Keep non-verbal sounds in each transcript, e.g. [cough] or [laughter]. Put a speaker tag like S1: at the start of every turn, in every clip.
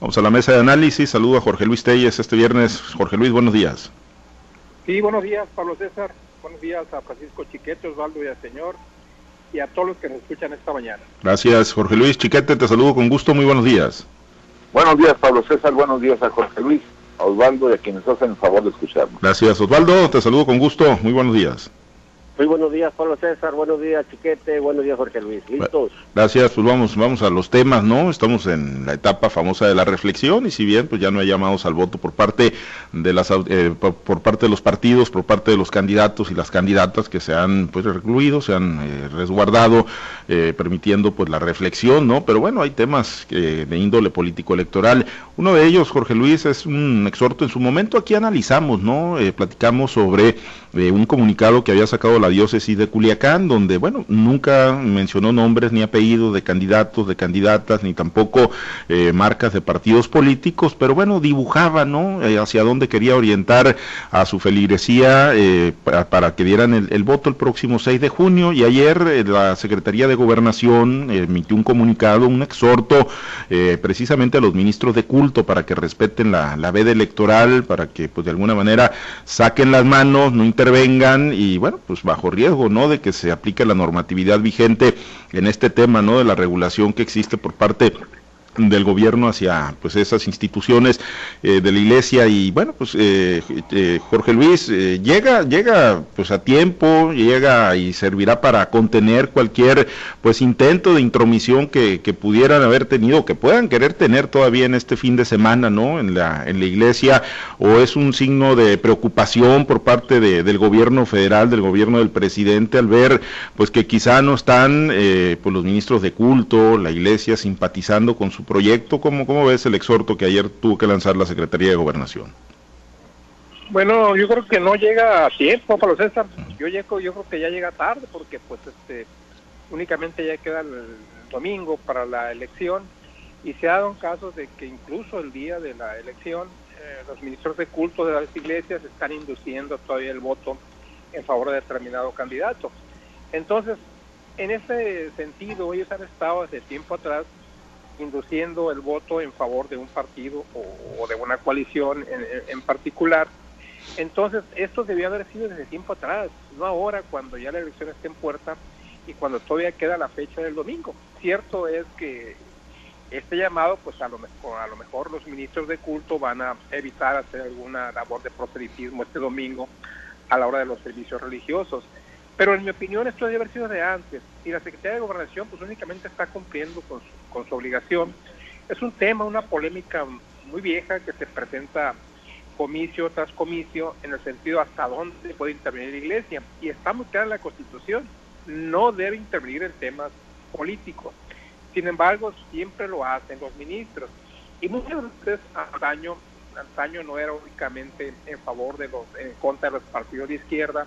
S1: Vamos a la mesa de análisis. Saludo a Jorge Luis Telles este viernes. Jorge Luis, buenos días.
S2: Sí, buenos días, Pablo César. Buenos días a Francisco Chiquete, Osvaldo y al señor y a todos los que nos escuchan esta mañana.
S1: Gracias, Jorge Luis Chiquete. Te saludo con gusto. Muy buenos días.
S3: Buenos días, Pablo César. Buenos días a Jorge Luis, a Osvaldo y a quienes hacen el favor de escucharnos.
S1: Gracias, Osvaldo. Te saludo con gusto. Muy buenos días.
S4: Muy buenos días, Pablo César. Buenos días, Chiquete. Buenos días, Jorge Luis. ¿Listos?
S1: Gracias. Pues vamos, vamos a los temas, ¿no? Estamos en la etapa famosa de la reflexión y si bien pues ya no hay llamados al voto por parte de las eh, por, parte de los partidos, por parte de los candidatos y las candidatas que se han pues recluido, se han eh, resguardado, eh, permitiendo pues la reflexión, ¿no? Pero bueno, hay temas de índole político electoral. Uno de ellos, Jorge Luis, es un exhorto. En su momento aquí analizamos, ¿no? platicamos sobre un comunicado que había sacado la diócesis de Culiacán, donde, bueno, nunca mencionó nombres ni apellidos de candidatos, de candidatas, ni tampoco eh, marcas de partidos políticos, pero bueno, dibujaba, ¿no? Eh, hacia dónde quería orientar a su feligresía eh, para, que dieran el, voto el próximo 6 de junio. Y ayer la Secretaría de Gobernación emitió un comunicado, un exhorto precisamente a los ministros de culto para que respeten la, la veda electoral, para que, pues, de alguna manera saquen las manos, no intervengan y, bueno, pues bajo bajo riesgo, ¿no? De que se aplique la normatividad vigente en este tema, ¿no? De la regulación que existe por parte del gobierno hacia pues esas instituciones eh, de la iglesia. Y bueno pues eh, eh, Jorge Luis llega llega pues a tiempo llega y servirá para contener cualquier pues intento de intromisión que, que, pudieran haber tenido que puedan querer tener todavía en este fin de semana no en la en la iglesia o es un signo de preocupación por parte de, del gobierno federal del gobierno del presidente al ver pues que quizá no están pues los ministros de culto la iglesia simpatizando con su proyecto? ¿Cómo, ¿Cómo ves el exhorto que ayer tuvo que lanzar la Secretaría de Gobernación?
S2: Bueno, yo creo que no llega a tiempo, Pablo César. Yo, llego, yo creo que ya llega tarde porque pues este únicamente ya queda el domingo para la elección y se ha dado casos de que incluso el día de la elección eh, los ministros de culto de las iglesias están induciendo todavía el voto en favor de determinado candidato. Entonces, en ese sentido, ellos han estado desde tiempo atrás induciendo el voto en favor de un partido o, de una coalición en, particular. Entonces, esto debió haber sido desde tiempo atrás, no ahora cuando ya la elección está en puerta y cuando todavía queda la fecha del domingo. Cierto es que este llamado, pues a lo mejor, a lo mejor los ministros de culto van a evitar hacer alguna labor de proselitismo este domingo a la hora de los servicios religiosos. Pero en mi opinión esto debe haber sido de antes y la Secretaría de Gobernación pues únicamente está cumpliendo con su, con su obligación. Es un tema, una polémica muy vieja que se presenta comicio tras comicio en el sentido hasta dónde puede intervenir la Iglesia. Y está muy clara la Constitución, no debe intervenir en temas políticos. Sin embargo, siempre lo hacen los ministros. Y muchas veces antaño, antaño no era únicamente en favor de los, en contra de los partidos de izquierda,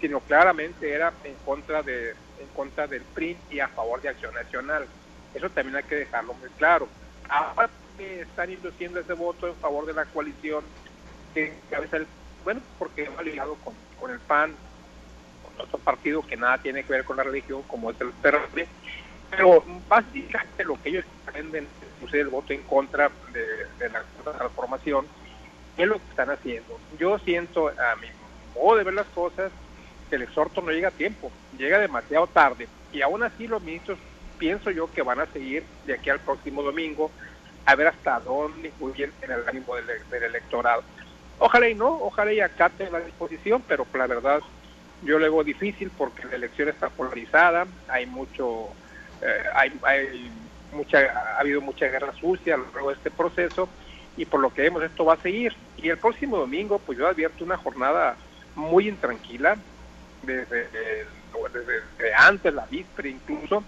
S2: sino claramente era en contra de en contra del PRI y a favor de Acción Nacional. Eso también hay que dejarlo muy claro. Ahora están induciendo ese voto en favor de la coalición que cabeza el, bueno, porque va ligado con, el PAN, con otro partido que nada tiene que ver con la religión, como es el PRD, pero básicamente lo que ellos pretenden es el voto en contra de, de la transformación, es lo que están haciendo. Yo siento, a mi modo de ver las cosas, el exhorto no llega a tiempo, llega demasiado tarde. Y aún así los ministros pienso yo que van a seguir de aquí al próximo domingo a ver hasta dónde influyen en el ánimo del, electorado. Ojalá y no, ojalá y acate la disposición, pero la verdad yo lo veo difícil porque la elección está polarizada, hay mucho, eh, hay, hay mucha, ha habido mucha guerra sucia a lo de este proceso y por lo que vemos esto va a seguir. Y el próximo domingo, pues yo advierto una jornada muy intranquila, desde, antes, la víspera incluso,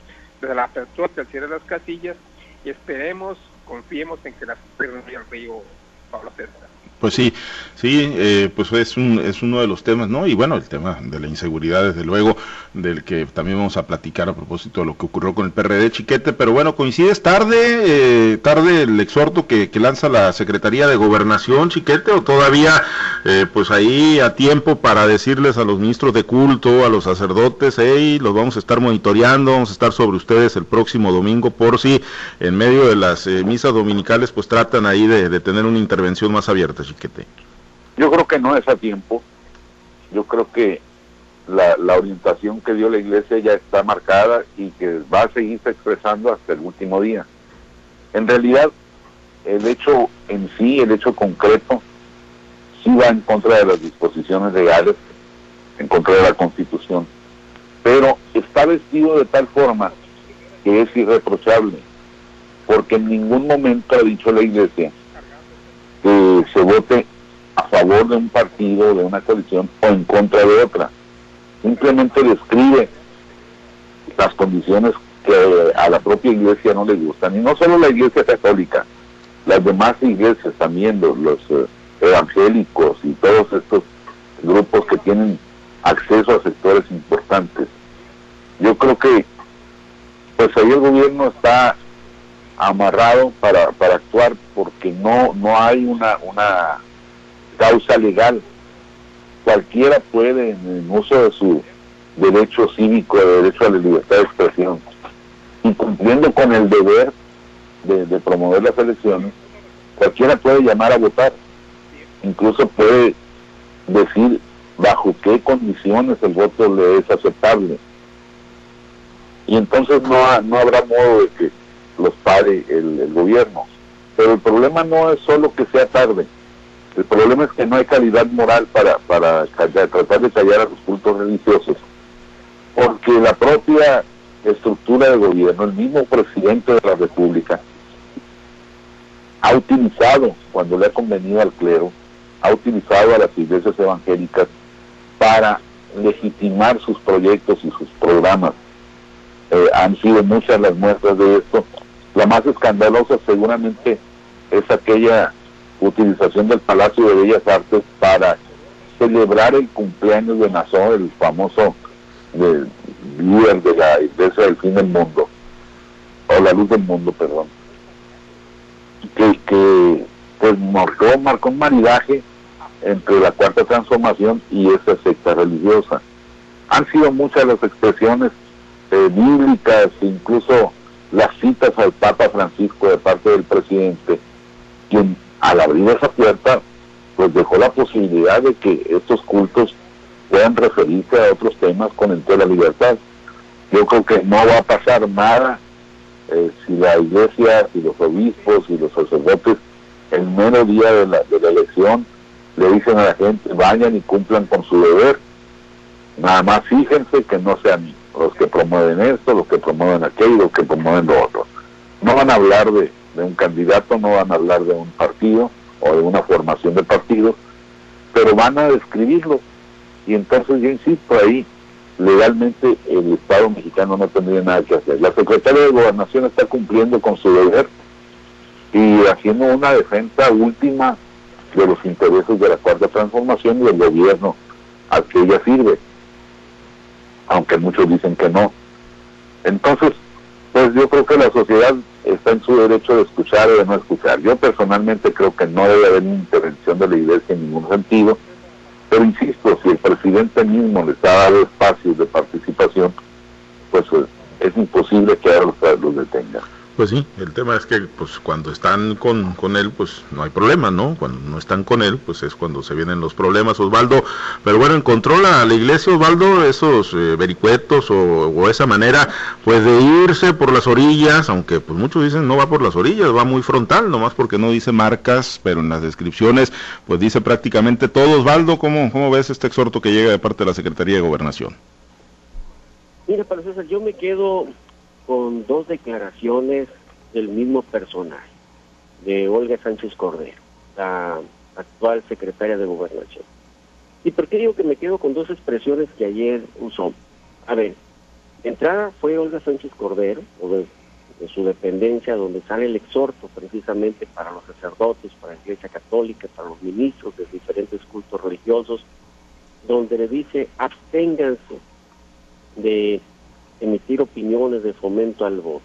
S2: desde la apertura del cierre las casillas, y esperemos, confiemos en que la el río Pablo César.
S1: Pues sí, sí, eh, pues es, un, es uno de los temas, ¿no? Y bueno, el tema de la inseguridad, desde luego, del que también vamos a platicar a propósito de lo que ocurrió con el PRD Chiquete, pero bueno, coincides tarde, eh, tarde el exhorto que, que, lanza la Secretaría de Gobernación, Chiquete, o todavía, eh, pues ahí a tiempo para decirles a los ministros de culto, a los sacerdotes, hey, los vamos a estar monitoreando, vamos a estar sobre ustedes el próximo domingo, por si en medio de las misas dominicales, pues tratan ahí de, de tener una intervención más abierta,
S3: Yo creo que no es a tiempo. Yo creo que la, la, orientación que dio la iglesia ya está marcada y que va a seguirse expresando hasta el último día. En realidad, el hecho en sí, el hecho concreto, sí va en contra de las disposiciones legales, en contra de la Constitución, pero está vestido de tal forma que es irreprochable, porque en ningún momento ha dicho la iglesia que se vote a favor de un partido, de una coalición o en contra de otra. Simplemente describe las condiciones que a la propia iglesia no le gustan. Y no solo la iglesia católica, las demás iglesias también, los, eh, evangélicos y todos estos grupos que tienen acceso a sectores importantes. Yo creo que pues ahí el gobierno está amarrado para, para actuar porque no, no hay una, una causa legal. Cualquiera puede, en uso de su derecho cívico, de derecho a la libertad de expresión, y cumpliendo con el deber de, de promover las elecciones, cualquiera puede llamar a votar. Incluso puede decir bajo qué condiciones el voto le es aceptable. Y entonces no, no habrá modo de que los pare el, gobierno. Pero el problema no es solo que sea tarde, el problema es que no hay calidad moral para, para tratar de callar a los cultos religiosos, porque la propia estructura de gobierno, el mismo presidente de la República, ha utilizado, cuando le ha convenido al clero, ha utilizado a las iglesias evangélicas para legitimar sus proyectos y sus programas. Eh, han sido muchas las muestras de esto la más escandalosa seguramente es aquella utilización del Palacio de Bellas Artes para celebrar el cumpleaños de Nazón, el famoso líder de la iglesia del fin del mundo, o la luz del mundo, perdón, que, que pues marcó, marcó un maridaje entre la cuarta transformación y esa secta religiosa. Han sido muchas las expresiones eh, bíblicas, incluso las citas al Papa Francisco de parte del presidente, quien al abrir esa puerta, pues dejó la posibilidad de que estos cultos puedan referirse a otros temas con entera libertad. Yo creo que no va a pasar nada eh, si la iglesia, si los obispos y los sacerdotes el mero día de la, de la elección le dicen a la gente vayan y cumplan con su deber. Nada más fíjense que no sean los que promueven esto, los que promueven aquello, los que promueven lo otro. No van a hablar de, un candidato, no van a hablar de un partido o de una formación de partido, pero van a describirlo. Y entonces yo insisto ahí, legalmente el Estado mexicano no tendría nada que hacer. La Secretaría de Gobernación está cumpliendo con su deber y haciendo una defensa última de los intereses de la cuarta transformación y del gobierno al que ella sirve aunque muchos dicen que no. Entonces, pues yo creo que la sociedad está en su derecho de escuchar o de no escuchar. Yo personalmente creo que no debe haber intervención de la iglesia en ningún sentido, pero insisto, si el presidente mismo les ha dado espacios de participación, pues es imposible que ahora los detenga.
S1: Pues sí, el tema es que pues cuando están con, con él, pues no hay problema, ¿no? Cuando no están con él, pues es cuando se vienen los problemas, Osvaldo. Pero bueno, encontró la, la iglesia, Osvaldo, esos eh, vericuetos o, esa manera, pues de irse por las orillas, aunque pues muchos dicen no va por las orillas, va muy frontal, nomás porque no dice marcas, pero en las descripciones, pues dice prácticamente todo. Osvaldo, ¿cómo, cómo ves este exhorto que llega de parte de la Secretaría de Gobernación?
S4: Mira, para yo me quedo con dos declaraciones del mismo personaje, de Olga Sánchez Cordero, la actual secretaria de Gobernación. ¿Y por qué digo que me quedo con dos expresiones que ayer usó? A ver, entrada fue Olga Sánchez Cordero, o de su dependencia, donde sale el exhorto precisamente para los sacerdotes, para la Iglesia Católica, para los ministros de diferentes cultos religiosos, donde le dice absténganse de emitir opiniones de fomento al voto.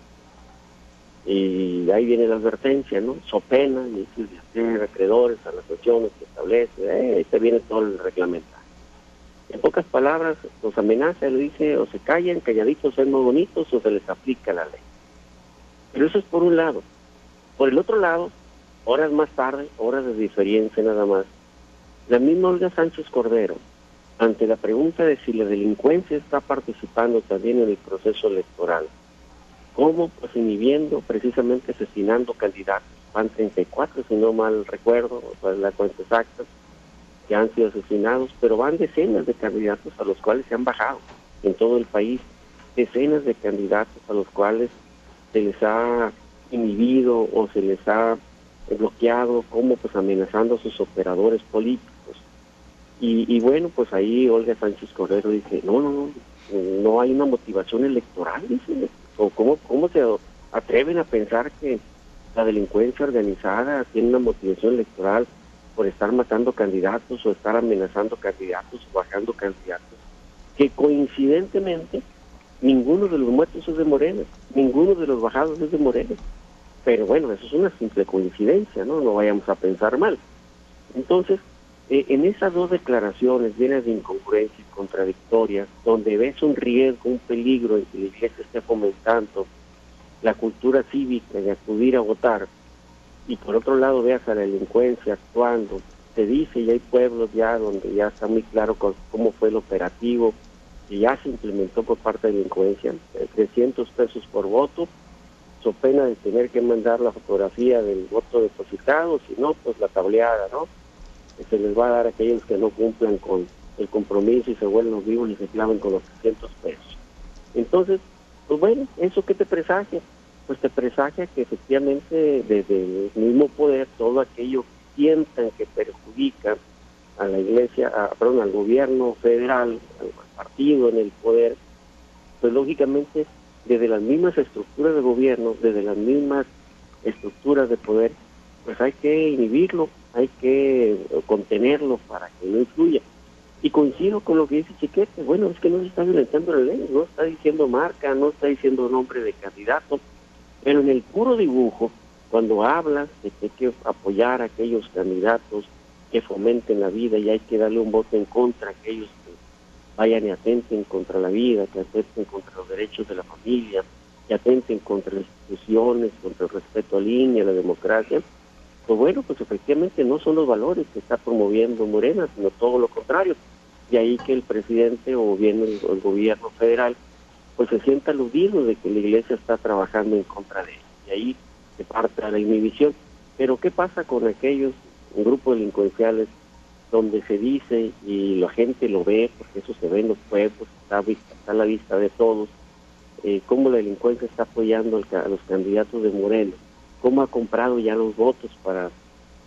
S4: Y ahí viene la advertencia, ¿no? So pena, y tiene acreedores a las cuestiones que establece, eh, ahí te viene todo el reglamento. En pocas palabras, los amenaza, le dice, o se callan, calladitos, son muy bonitos, o se les aplica la ley. Pero eso es por un lado. Por el otro lado, horas más tarde, horas de diferencia nada más, la misma Olga Sánchez Cordero, ante la pregunta de si la delincuencia está participando también en el proceso electoral, ¿cómo? Pues inhibiendo, precisamente asesinando candidatos. Van 34, si no mal recuerdo, pues la cuenta exacta, que han sido asesinados, pero van decenas de candidatos a los cuales se han bajado en todo el país, decenas de candidatos a los cuales se les ha inhibido o se les ha bloqueado, como pues amenazando a sus operadores políticos. Y, bueno, pues ahí Olga Sánchez Cordero dice, no, no, no, no hay una motivación electoral, dice, o cómo, cómo se atreven a pensar que la delincuencia organizada tiene una motivación electoral por estar matando candidatos o estar amenazando candidatos o bajando candidatos, que coincidentemente ninguno de los muertos es de Morena, ninguno de los bajados es de Morena. Pero bueno, eso es una simple coincidencia, ¿no? No vayamos a pensar mal. Entonces, eh, en esas dos declaraciones llenas de incongruencias contradictorias, donde ves un riesgo, un peligro en que la iglesia esté fomentando la cultura cívica de acudir a votar, y por otro lado veas a la delincuencia actuando, se dice y hay pueblos ya donde ya está muy claro cómo fue el operativo, y ya se implementó por parte de la delincuencia, 300 eh, pesos por voto, so pena de tener que mandar la fotografía del voto depositado, si no, pues la tableada, ¿no? Se les va a dar a aquellos que no cumplan con el compromiso y se vuelven vivos y se claven con los 300 pesos. Entonces, pues bueno, ¿eso qué te presagia? Pues te presagia que efectivamente desde el mismo poder todo aquello que sientan que perjudica a la iglesia, a, perdón, al gobierno federal, al partido en el poder, pues lógicamente desde las mismas estructuras de gobierno, desde las mismas estructuras de poder, pues hay que inhibirlo, hay que contenerlo para que no influya. Y coincido con lo que dice Chiquete, bueno, es que no se está violentando la ley, no está diciendo marca, no está diciendo nombre de candidato, pero en el puro dibujo, cuando hablas de que hay que apoyar a aquellos candidatos que fomenten la vida y hay que darle un voto en contra a aquellos que vayan y atenten contra la vida, que atenten contra los derechos de la familia, que atenten contra las instituciones, contra el respeto a línea, la democracia, pues bueno, pues efectivamente no son los valores que está promoviendo Morena, sino todo lo contrario. Y ahí que el presidente o bien el, gobierno federal pues se sienta aludido de que la iglesia está trabajando en contra de él. Y ahí se parte la inhibición. Pero ¿qué pasa con aquellos un grupo delincuenciales donde se dice y la gente lo ve, porque eso se ve en los pueblos, está, a la vista de todos, eh, cómo la delincuencia está apoyando a los candidatos de Moreno, cómo ha comprado ya los votos para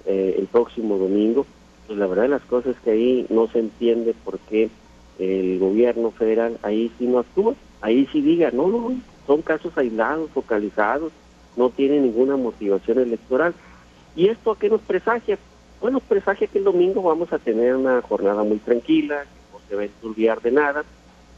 S4: eh, el próximo domingo, pues la verdad las cosas es que ahí no se entiende por qué el gobierno federal ahí sí no actúa, ahí sí diga, no, no, son casos aislados, focalizados, no tiene ninguna motivación electoral. ¿Y esto a qué nos presagia? Bueno, presagia que el domingo vamos a tener una jornada muy tranquila, no se va a estudiar de nada,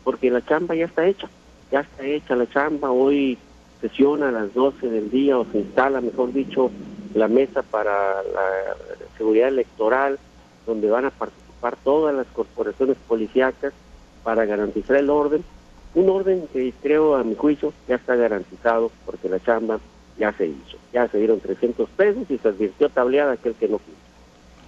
S4: porque la chamba ya está hecha, ya está hecha la chamba, hoy sesiona a las 12 del día o se instala, mejor dicho, la mesa para la seguridad electoral, donde van a participar todas las corporaciones policíacas para garantizar el orden, un orden que creo a mi juicio ya está garantizado porque la chamba ya se hizo, ya se dieron 300 pesos y se advirtió tableada aquel que no quiso.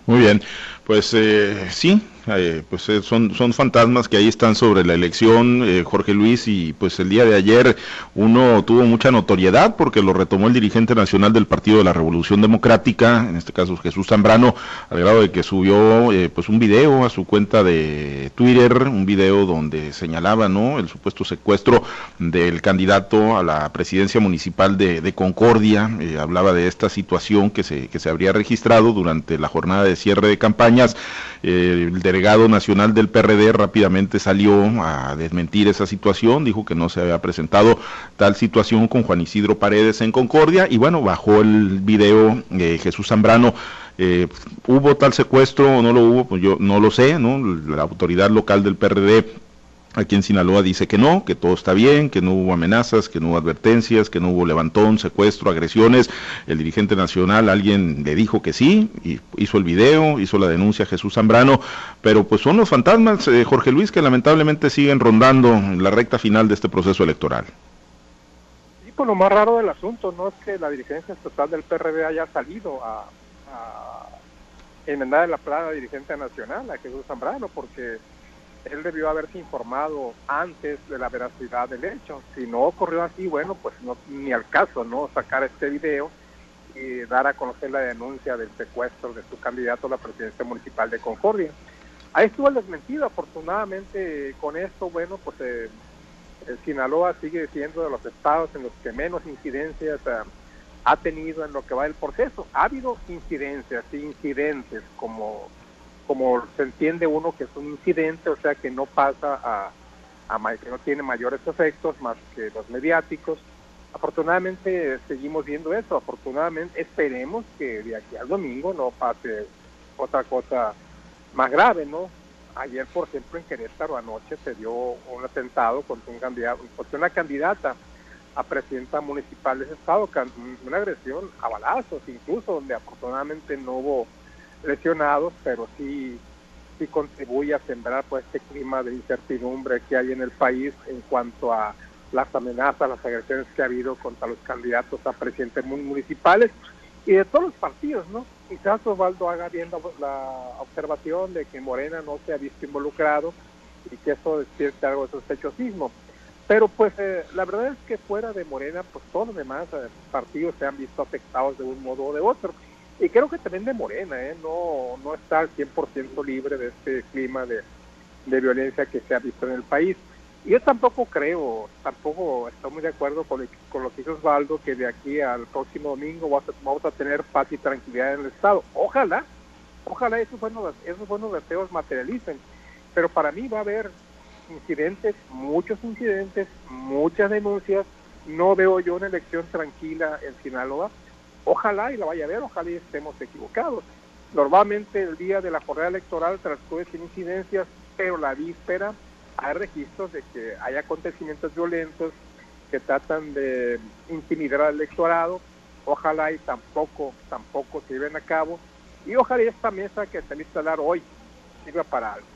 S1: Muy bien, pues eh, sí, eh, pues eh, son, son fantasmas que ahí están sobre la elección, eh, Jorge Luis, y pues el día de ayer uno tuvo mucha notoriedad porque lo retomó el dirigente nacional del Partido de la Revolución Democrática, en este caso Jesús Zambrano, al grado de que subió pues un video a su cuenta de Twitter, un video donde señalaba ¿no? el supuesto secuestro del candidato a la presidencia municipal de, de Concordia, hablaba de esta situación que se, que se habría registrado durante la jornada de cierre de campañas, el delegado nacional del PRD rápidamente salió a desmentir esa situación, dijo que no se había presentado tal situación con Juan Isidro Paredes en Concordia y bueno, bajó el video de Jesús Zambrano. Eh, ¿Hubo tal secuestro o no lo hubo? Pues yo no lo sé, ¿no? La autoridad local del PRD Aquí en Sinaloa dice que no, que todo está bien, que no hubo amenazas, que no hubo advertencias, que no hubo levantón, secuestro, agresiones. El dirigente nacional, alguien le dijo que sí, y hizo el video, hizo la denuncia a Jesús Zambrano, pero pues son los fantasmas, eh, Jorge Luis, que lamentablemente siguen rondando la recta final de este proceso electoral.
S2: Y pues lo más raro del asunto no es que la dirigencia estatal del PRD haya salido a, a enmendar la plaga dirigente nacional, a Jesús Zambrano, porque él debió haberse informado antes de la veracidad del hecho. Si no ocurrió así, bueno, pues no, ni al caso, ¿no? Sacar este video y dar a conocer la denuncia del secuestro de su candidato a la presidencia municipal de Concordia. Ahí estuvo el desmentido, afortunadamente con esto, bueno, pues eh, el Sinaloa sigue siendo de los estados en los que menos incidencias eh, ha tenido en lo que va del proceso. Ha habido incidencias, incidentes como como se entiende uno que es un incidente, o sea que no pasa a, a que no tiene mayores efectos más que los mediáticos. Afortunadamente seguimos viendo eso, afortunadamente esperemos que de aquí al domingo no pase otra cosa más grave, ¿no? Ayer, por ejemplo, en Querétaro anoche se dio un atentado contra un candidato, contra una candidata a presidenta municipal de ese estado, una agresión a balazos incluso, donde afortunadamente no hubo lesionados, pero sí, sí contribuye a sembrar pues este clima de incertidumbre que hay en el país en cuanto a las amenazas, las agresiones que ha habido contra los candidatos a presidentes municipales y de todos los partidos, ¿no? Quizás Osvaldo haga bien la, observación de que Morena no se ha visto involucrado y que eso despierte algo de sospechosismo. Pero pues eh, la verdad es que fuera de Morena, pues todos los demás eh, partidos se han visto afectados de un modo o de otro y creo que también de Morena, ¿eh? no, no está al 100% libre de este clima de, violencia que se ha visto en el país. Yo tampoco creo, tampoco estoy muy de acuerdo con, con lo que dice Osvaldo, que de aquí al próximo domingo vamos a, tener paz y tranquilidad en el Estado. Ojalá, ojalá esos buenos, esos buenos deseos materialicen, pero para mí va a haber incidentes, muchos incidentes, muchas denuncias. No veo yo una elección tranquila en Sinaloa Ojalá y la vaya a ver, ojalá y estemos equivocados. Normalmente el día de la jornada electoral transcurre sin incidencias, pero la víspera hay registros de que hay acontecimientos violentos que tratan de intimidar al electorado. Ojalá y tampoco, tampoco se lleven a cabo. Y ojalá y esta mesa que se va a instalar hoy sirva para algo.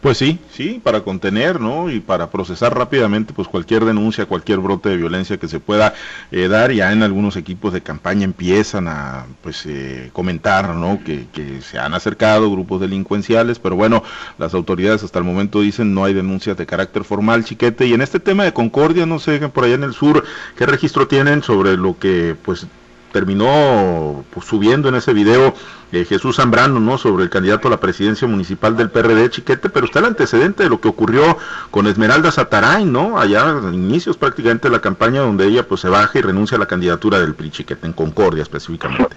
S1: Pues sí, sí, para contener, ¿no? Y para procesar rápidamente, pues cualquier denuncia, cualquier brote de violencia que se pueda eh, dar. Ya en algunos equipos de campaña empiezan a, pues, eh, comentar, ¿no? Que, que, se han acercado grupos delincuenciales, pero bueno, las autoridades hasta el momento dicen no hay denuncias de carácter formal, chiquete. Y en este tema de Concordia, no sé, por allá en el sur, ¿qué registro tienen sobre lo que, pues, terminó pues, subiendo en ese video eh, Jesús Zambrano, ¿no? Sobre el candidato a la presidencia municipal del PRD Chiquete, pero está el antecedente de lo que ocurrió con Esmeralda Sataray, ¿no? Allá inicios prácticamente de la campaña donde ella pues se baja y renuncia a la candidatura del PRI Chiquete, en Concordia específicamente.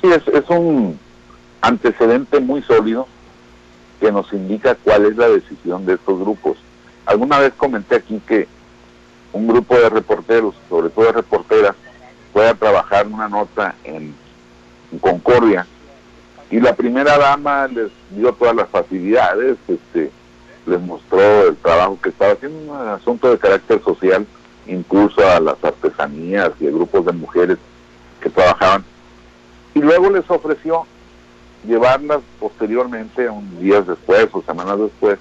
S3: Sí, es, es un antecedente muy sólido que nos indica cuál es la decisión de estos grupos. Alguna vez comenté aquí que un grupo de reporteros, sobre todo de reporteras, fue a trabajar una nota en, Concordia y la primera dama les dio todas las facilidades, este, les mostró el trabajo que estaba haciendo, un asunto de carácter social, incluso a las artesanías y a grupos de mujeres que trabajaban. Y luego les ofreció llevarlas posteriormente, un días después o semanas después,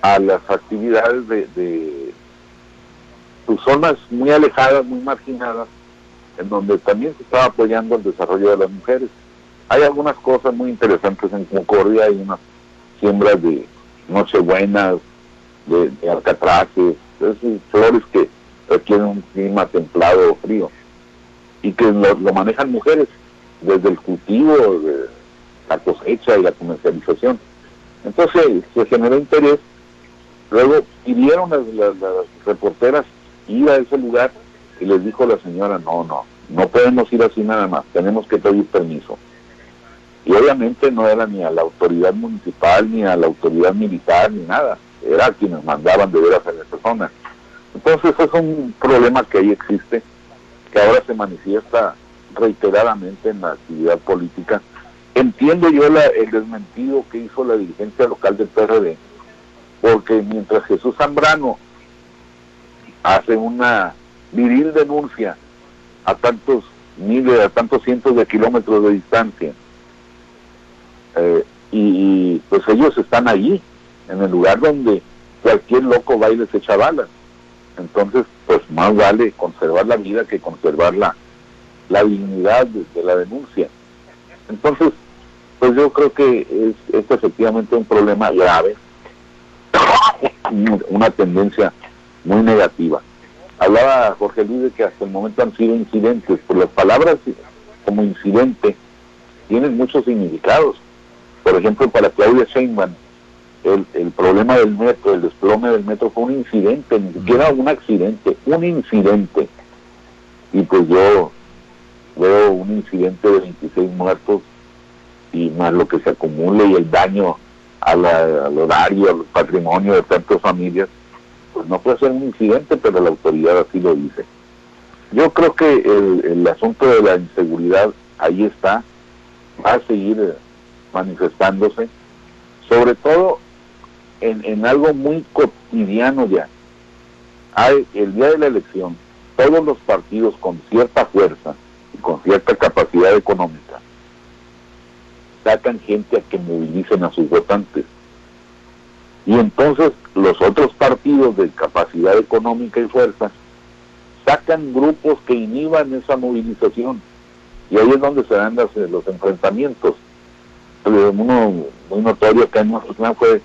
S3: a las actividades de, de sus zonas muy alejadas, muy marginadas, en donde también se estaba apoyando el desarrollo de las mujeres. Hay algunas cosas muy interesantes en Concordia, hay unas siembras de nochebuenas, de, de alcatraces, flores que requieren un clima templado o frío y que lo, manejan mujeres desde el cultivo, de la cosecha y la comercialización. Entonces se generó interés, luego pidieron las, las reporteras ir a ese lugar y les dijo la señora, no, no, no podemos ir así nada más, tenemos que pedir permiso. Y obviamente no era ni a la autoridad municipal, ni a la autoridad militar, ni nada. Era a quienes mandaban de veras en esa zona. Entonces es un problema que ahí existe, que ahora se manifiesta reiteradamente en la actividad política. Entiendo yo el desmentido que hizo la dirigencia local del PRD, porque mientras Jesús Zambrano hace una viril denuncia a tantos miles, a tantos cientos de kilómetros de distancia, eh, y, pues ellos están allí, en el lugar donde cualquier loco va y les echa balas. Entonces, pues más vale conservar la vida que conservar la, la dignidad de, la denuncia. Entonces, pues yo creo que es, es efectivamente un problema grave, [coughs] una tendencia muy negativa. Hablaba Jorge Luis de que hasta el momento han sido incidentes, pues las palabras como incidente tienen muchos significados. Por ejemplo, para Claudia Sheinbaum, el, el problema del metro, el desplome del metro fue un incidente, ni siquiera un accidente, un incidente. Y pues yo veo un incidente de 26 muertos y más lo que se acumule y el daño al horario, al patrimonio de tantas familias, pues no puede ser un incidente, pero la autoridad así lo dice. Yo creo que el, el asunto de la inseguridad ahí está, va a seguir eh, manifestándose, sobre todo en, en algo muy cotidiano ya. Hay, el día de la elección, todos los partidos con cierta fuerza y con cierta capacidad económica sacan gente a que movilicen a sus votantes. Y entonces los otros partidos de capacidad económica y fuerza sacan grupos que inhiban esa movilización. Y ahí es donde se dan los, enfrentamientos. Uno muy notorio que en Mazatlán fue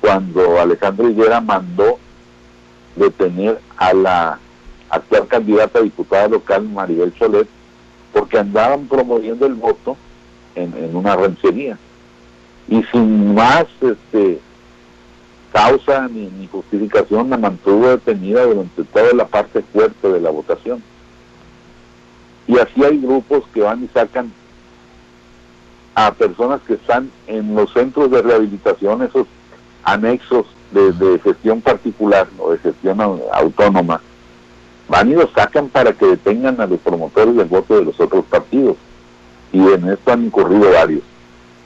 S3: cuando Alejandro Higuera mandó detener a la actual candidata a diputada local, Maribel Solet, porque andaban promoviendo el voto en, en una ranchería. Y sin más este, causa ni, ni, justificación la mantuvo detenida durante toda la parte fuerte de la votación. Y así hay grupos que van y sacan a personas que están en los centros de rehabilitación, esos anexos de, gestión particular o de gestión autónoma, van y los sacan para que detengan a los promotores del voto de los otros partidos. Y en esto han incurrido varios.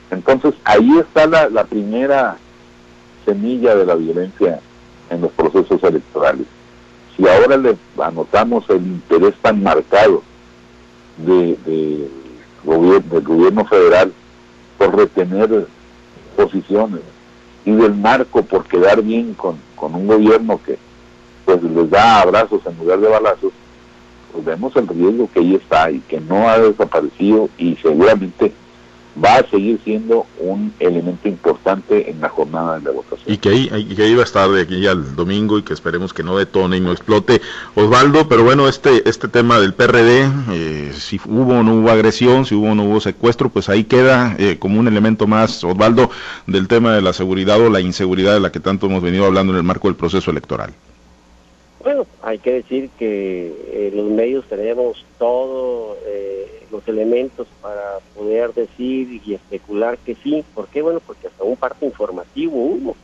S3: Entonces ahí está la, la primera semilla de la violencia en los procesos electorales. Si ahora le anotamos el interés tan marcado de, de del gobierno federal por retener posiciones y del narco por quedar bien con, con un gobierno que pues les da abrazos en lugar de balazos, pues vemos el riesgo que ahí está y que no ha desaparecido y seguramente va a seguir siendo un elemento importante en la jornada de la votación.
S1: Y que ahí, que ahí va a estar de aquí al domingo y que esperemos que no detone y no explote Osvaldo, pero bueno, este, este tema del PRD, eh, si hubo o no hubo agresión, si hubo o no hubo secuestro, pues ahí queda eh, como un elemento más, Osvaldo, del tema de la seguridad o la inseguridad de la que tanto hemos venido hablando en el marco del proceso electoral.
S4: Bueno, hay que decir que eh, los medios tenemos todos eh, los elementos para poder decir y especular que sí. ¿Por qué? Bueno, porque hasta un parte informativo hubo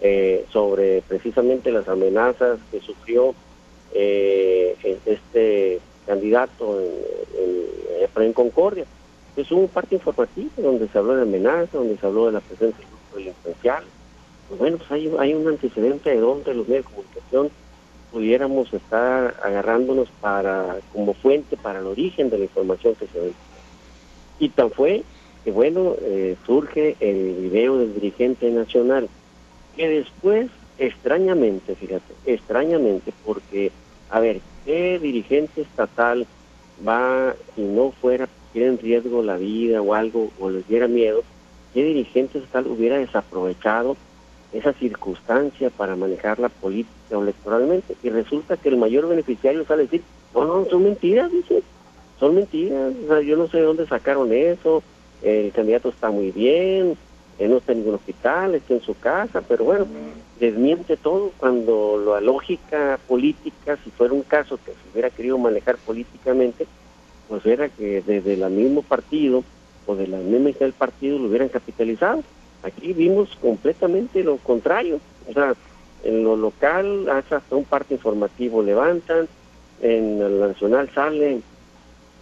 S4: eh, sobre precisamente las amenazas que sufrió este candidato en, en, Concordia. Es un parte informativo donde se habló de amenazas, donde se habló de la presencia de grupos delincuenciales. Pues bueno, pues hay, hay un antecedente de donde los medios de comunicación pudiéramos estar agarrándonos para como fuente para el origen de la información que se ve. Y tan fue que, bueno, eh, surge el video del dirigente nacional, que después, extrañamente, fíjate, extrañamente, porque, a ver, ¿qué dirigente estatal va, si no fuera, tiene en riesgo la vida o algo, o les diera miedo, qué dirigente estatal hubiera desaprovechado esa circunstancia para manejar la política electoralmente y resulta que el mayor beneficiario sale a decir, no, no, son mentiras, dice, son mentiras, yo no sé de dónde sacaron eso, el candidato está muy bien, él no está en ningún hospital, está en su casa, pero bueno, desmiente todo cuando la lógica política, si fuera un caso que se hubiera querido manejar políticamente, pues era que desde el mismo partido o de la misma del partido lo hubieran capitalizado. Aquí vimos completamente lo contrario. O sea, en lo local hasta un parte informativo levantan, en el nacional sale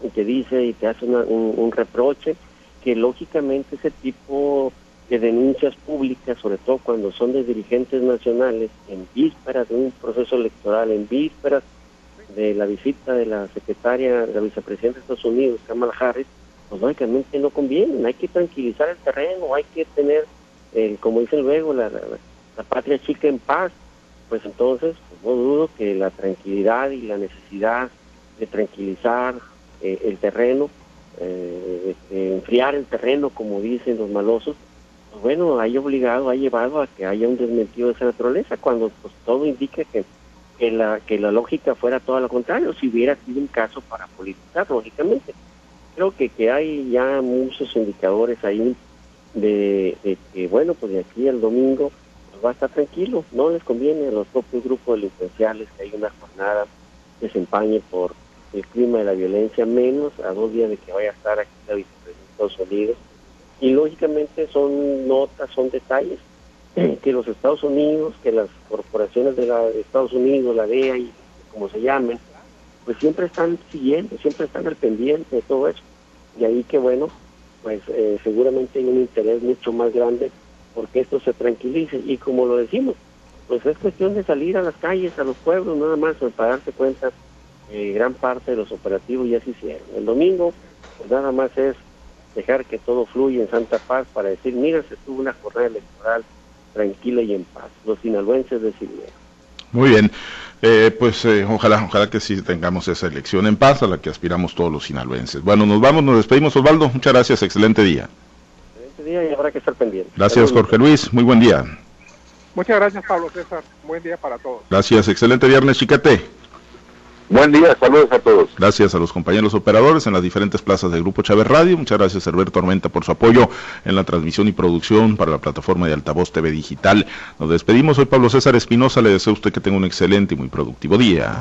S4: y te dice y te hace un, un reproche que lógicamente ese tipo de denuncias públicas, sobre todo cuando son de dirigentes nacionales, en vísperas de un proceso electoral, en vísperas de la visita de la secretaria, de la vicepresidenta de Estados Unidos, Kamala Harris, pues lógicamente no conviene, hay que tranquilizar el terreno, hay que tener, eh, como dicen luego, la, patria chica en paz, pues entonces pues no dudo que la tranquilidad y la necesidad de tranquilizar eh, el terreno, eh, enfriar el terreno, como dicen los malosos, pues bueno, hay obligado, ha llevado a que haya un desmentido de esa naturaleza, cuando pues todo indica que, que, la, que la lógica fuera todo lo contrario, si hubiera sido un caso para politizar, lógicamente. Creo que, que hay ya muchos indicadores ahí de, que, bueno, pues de aquí al domingo va a estar tranquilo, no les conviene a los propios grupos delincuenciales que hay una jornada de desempeñe por el clima de la violencia, menos a dos días de que vaya a estar aquí la vicepresidenta de Estados Unidos. Y lógicamente son notas, son detalles que los Estados Unidos, que las corporaciones de, la, Estados Unidos, la DEA y como se llamen, pues siempre están siguiendo, siempre están al pendiente de todo eso. Y ahí que bueno, pues eh, seguramente hay un interés mucho más grande porque esto se tranquilice. Y como lo decimos, pues es cuestión de salir a las calles, a los pueblos, nada más para darse cuenta, eh, gran parte de los operativos ya se hicieron. El domingo, pues nada más es dejar que todo fluya en Santa Paz para decir, mira, se tuvo una jornada electoral tranquila y en paz. Los sinaloenses decidieron.
S1: Muy bien, eh, pues eh, ojalá, ojalá que sí tengamos esa elección en paz a la que aspiramos todos los sinaloenses. Bueno, nos vamos, nos despedimos Osvaldo, muchas gracias, excelente día.
S4: Excelente día y habrá que estar pendiente.
S1: Gracias Jorge Luis, muy buen día.
S2: Muchas gracias Pablo César, buen día para todos.
S1: Gracias, excelente viernes Chiquete.
S3: Buen día, saludos a todos.
S1: Gracias a los compañeros operadores en las diferentes plazas del Grupo Chávez Radio. Muchas gracias, Herbert Tormenta, por su apoyo en la transmisión y producción para la plataforma de Altavoz TV Digital. Nos despedimos. Soy Pablo César Espinosa. Le deseo a usted que tenga un excelente y muy productivo día.